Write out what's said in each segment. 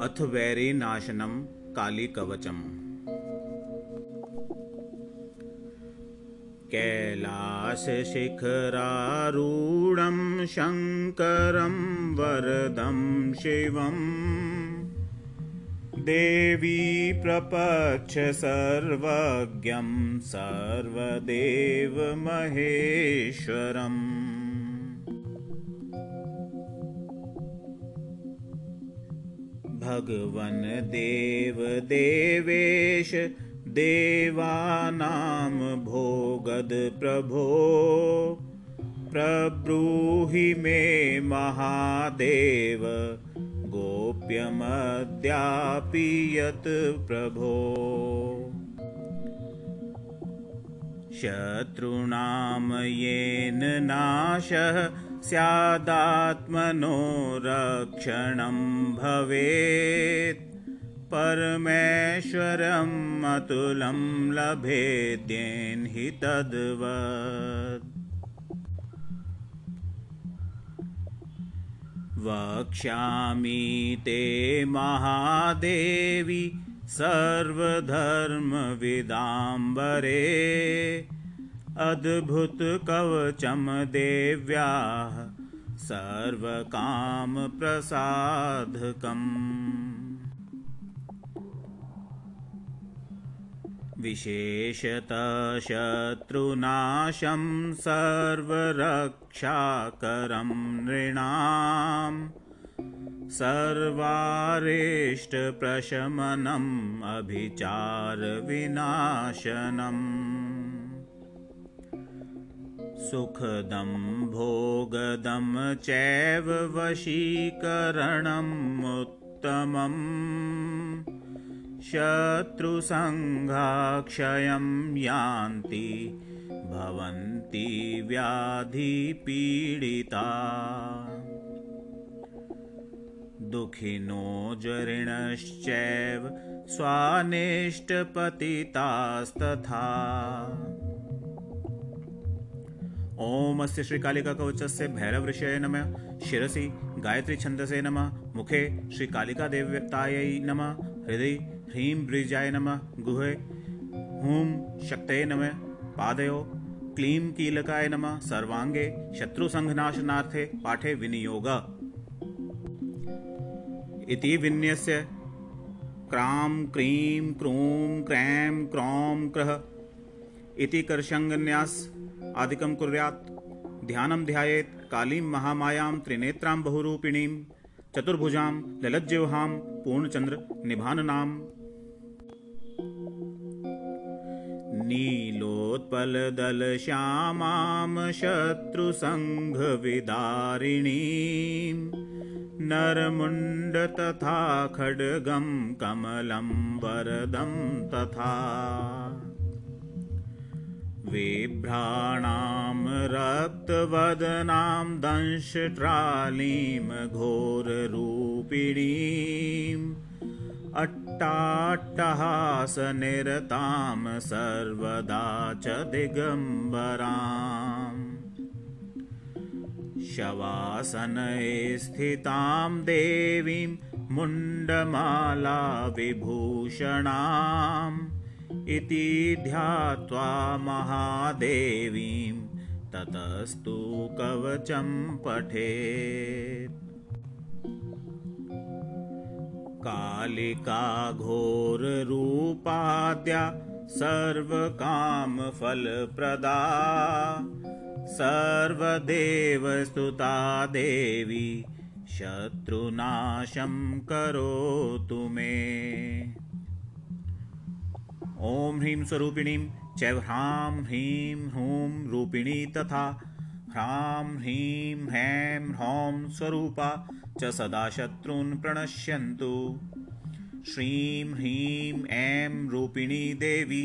अथ वैरिनाशनं कालिकवचम्। कैलासशिखरारूढं शङ्करं वरदं शिवम्। देवी प्रपच्छ सर्वज्ञं सर्वदेवमहेश्वरम् भगवन् देवेश देवानां भोगदप्रभो प्रब्रूहि मे महादेव गोप्यमद्यापि यत् प्रभो। शत्रूणां येन नाशः स्यादात्मनो रक्षणं भवेत्। परमेश्वरम् अतुलं लभेद्येन् हि तद्वत्। वक्ष्यामि ते महादेवी सर्वधर्मविदाम्बरे अद्भुतकवचं देव्याः सर्वकामप्रसाधकम् विशेषतः शत्रुनाशं सर्वरक्षाकरं नृणाम् सर्वारिष्टप्रशमनम् अभिचारविनाशनम् सुखदं भोगदं चैव वशीकरणम् उत्तमम् शत्रुसङ्घाक्षयं यान्ति भवन्ति व्याधिपीडिता। दुःखिनो जरिणश्चैव स्वानिष्टपतितास्तथा ॐ अस्य श्रीकालिकाकवचस्य भैरवऋषये नमः। शिरसि गायत्रीछन्दसे नम। मुखे श्रीकालिकादेवतायै नम। हृदय ह्रीं ब्रीजाय नम। गुहे हूँ शक्तये नम। पादयो क्लीं कीलकाय नमः। सर्वाङ्गे शत्रुसङ्घनाशनार्थे पाठे विनियोग। इति विन्यस्य क्रां क्रीं क्रूं क्रैं क्रौं क्रः इति कर्षङ्गन्यास आदिकं कुर्यात्। ध्यानं ध्यायेत् कालीं महामायां त्रिनेत्रां बहुरूपिणीं। चतुर्भुजां ललज्जिह्वां पूर्णचन्द्रनिभाननाम् नीलोत्पलदलश्यामां शत्रुसङ्घविदारिणीं। नरमुण्ड तथा खड्गं कमलं वरदं तथा विभ्राणां रक्तवदनां दंशट्रालीं घोररूपिणीम् अट्टाट्टहासनिरतां सर्वदा च दिगम्बराम्। शवासनये स्थितां देवीं मुण्डमालाविभूषणाम् इति ध्यात्वा महादेवीं ततस्तु कवचं पठेत्। कालिका घोररूपाद्या सर्वकामफलप्रदा। सर्वदेवस्तुता देवी शत्रुनाशं करोतु मे ॐ ह्रीं स्वरूपिणीं चैव ह्रां ह्रीं ह्रूं रूपिणी तथा ह्रां ह्रीं ह्रैं ह्रौं स्वरूपा च सदा शत्रून् प्रणश्यन्तु। श्रीं ह्रीं ऐं रूपिणी देवी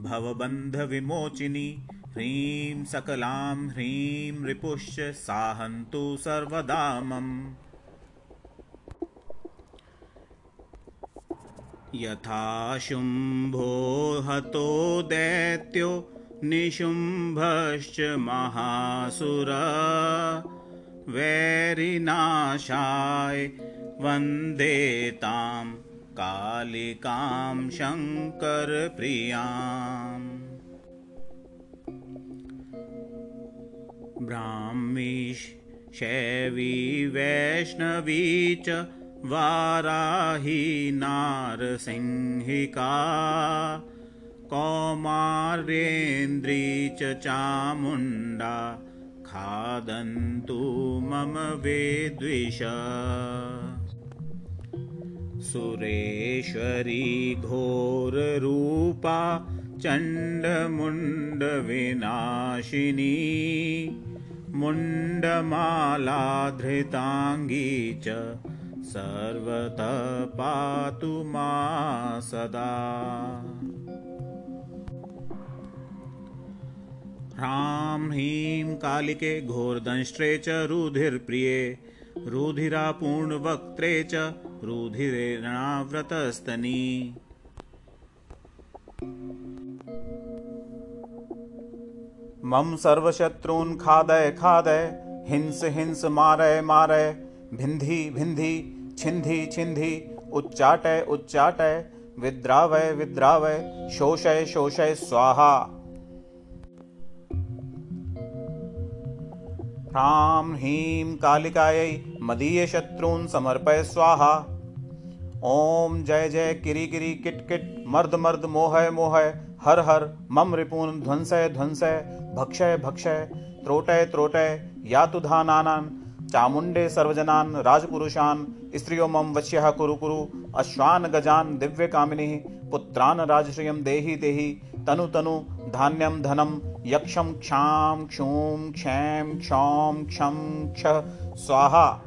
भवबन्धविमोचिनी। ह्रीं सकलां ह्रीं रिपुश्च साहन्तु सर्वदा मम यथा शुम्भो हतो दैत्यो निशुम्भश्च महासुर। वैरिनाशाय वन्दे तां कालिकां शङ्करप्रियाम्। ब्राह्मी शैवी वैष्णवी च वाराही नारसिंहिका कौमार्येन्द्री च चामुण्डा खादन्तु मम वेद्विष। सुरेश्वरी घोररूपा चण्डमुण्डविनाशिनी मुण्डमालाधृताङ्गी च सर्वतः पातु मा सदा। ह्रां ह्रीं कालिके घोरदंष्ट्रे च रुधिर्प्रिये रुधिरापूर्णवक्त्रे च रुधिरेणाव्रतस्तनी। मम सर्वशत्रून् खादय खादय हिंस हिंस मारय मारय भिन्धि भिन्धि छिन्धि छिन्धि उच्चाटय उच्चाटय, विद्रावय विद्रावय, शोषय शोषय स्वाहा। ह्रां ह्रीं कालिकायै मदीयशत्रून् समर्पय स्वाहा। ॐ जय जय किरि किरि किट किट, मर्द मर्द मोहय मोहय, हर हर मम रिपून् ध्वंसय ध्वंसय, भक्षय भक्षय, त्रोटय त्रोटय यातुधानान् चामुण्डे सर्वजनान्, राजपुरुषान् स्त्रियो मम वश्यः कुरु कुरु, अश्वान् गजान् दिव्यकामिनीः, पुत्रान् राजश्रियं देहि देहि, तनु तनु धान्यम धनम यक्षं क्षां, क्षूं, क्षैं, क्षौं, क्षं, क्ष, स्वाहा।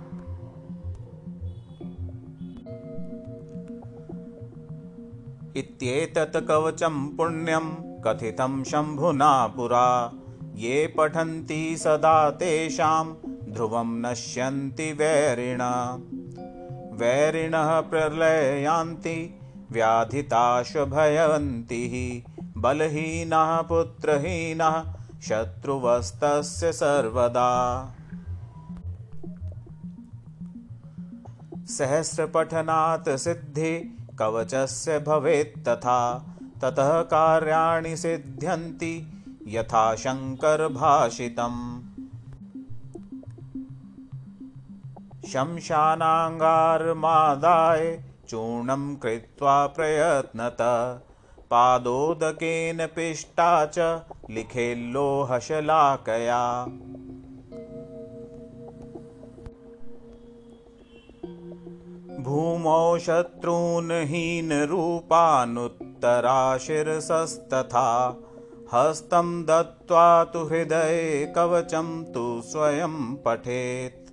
इत्येतत् कवचं पुण्यं, कथितं शम्भुना पुरा। ये पठन्ति सदा तेषां ध्रुवं नश्यन्ति वैरिण। वैरिणः प्रलयान्ति व्याधिताशभयवन्तिः बलहीनः पुत्रहीनः शत्रुवस्तस्य सर्वदा। सहस्रपठनात् सिद्धि कवचस्य भवेत् तथा ततः कार्याणि सिद्ध्यन्ति यथा शङ्करभाषितम् शंशानाङ्गारमादाय चूर्णं कृत्वा प्रयत्नत। पादोदकेन पिष्टा च लिखेल्लोहशलाकया भूमौ शत्रून् हीनरूपानुत्तराशिरसस्तथा हस्तं दत्त्वा तु हृदये कवचं तु स्वयं पठेत्।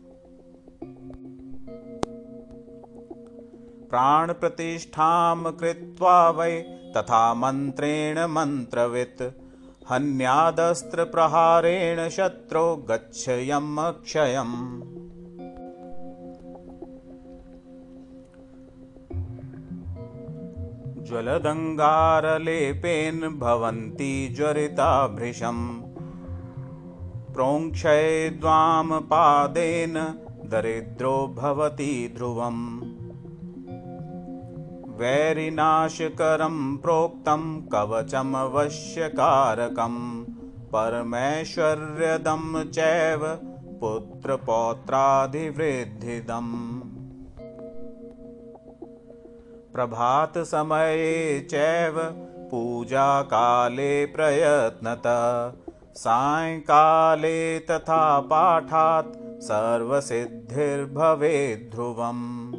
प्राणप्रतिष्ठां कृत्वा वै तथा मन्त्रेण मन्त्रवित्। हन्यादस्त्रप्रहारेण शत्रो गच्छयम् अक्षयम् ज्वलदङ्गारलेपेन भवन्ति ज्वरिता भृशम् प्रोङ्क्षये पादेन दरिद्रो भवति ध्रुवम्। वैरिनाशकरं प्रोक्तं कवचमवश्यकारकं परमेश्वर्यदं चैव प्रभातसमये चैव पूजाकाले प्रयत्नत। सायङ्काले तथा पाठात् सर्वसिद्धिर्भवेद्ध्रुवम्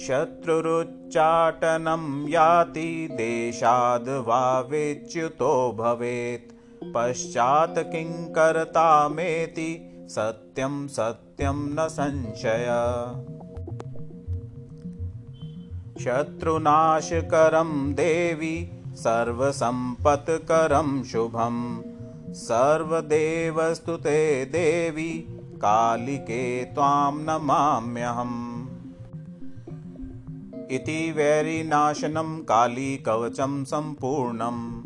शत्रुरुच्चाटनं याति देशाद् वा विच्युतो भवेत्। पश्चात् किङ्करतामेति सत्यं सत्यं न संशय शत्रुनाशकरं देवि सर्वसम्पत्करं शुभं। सर्वदेवस्तु ते देवि कालिके त्वां नमाम्यहम्। इति वैरिनाशनं कालीकवचं सम्पूर्णम्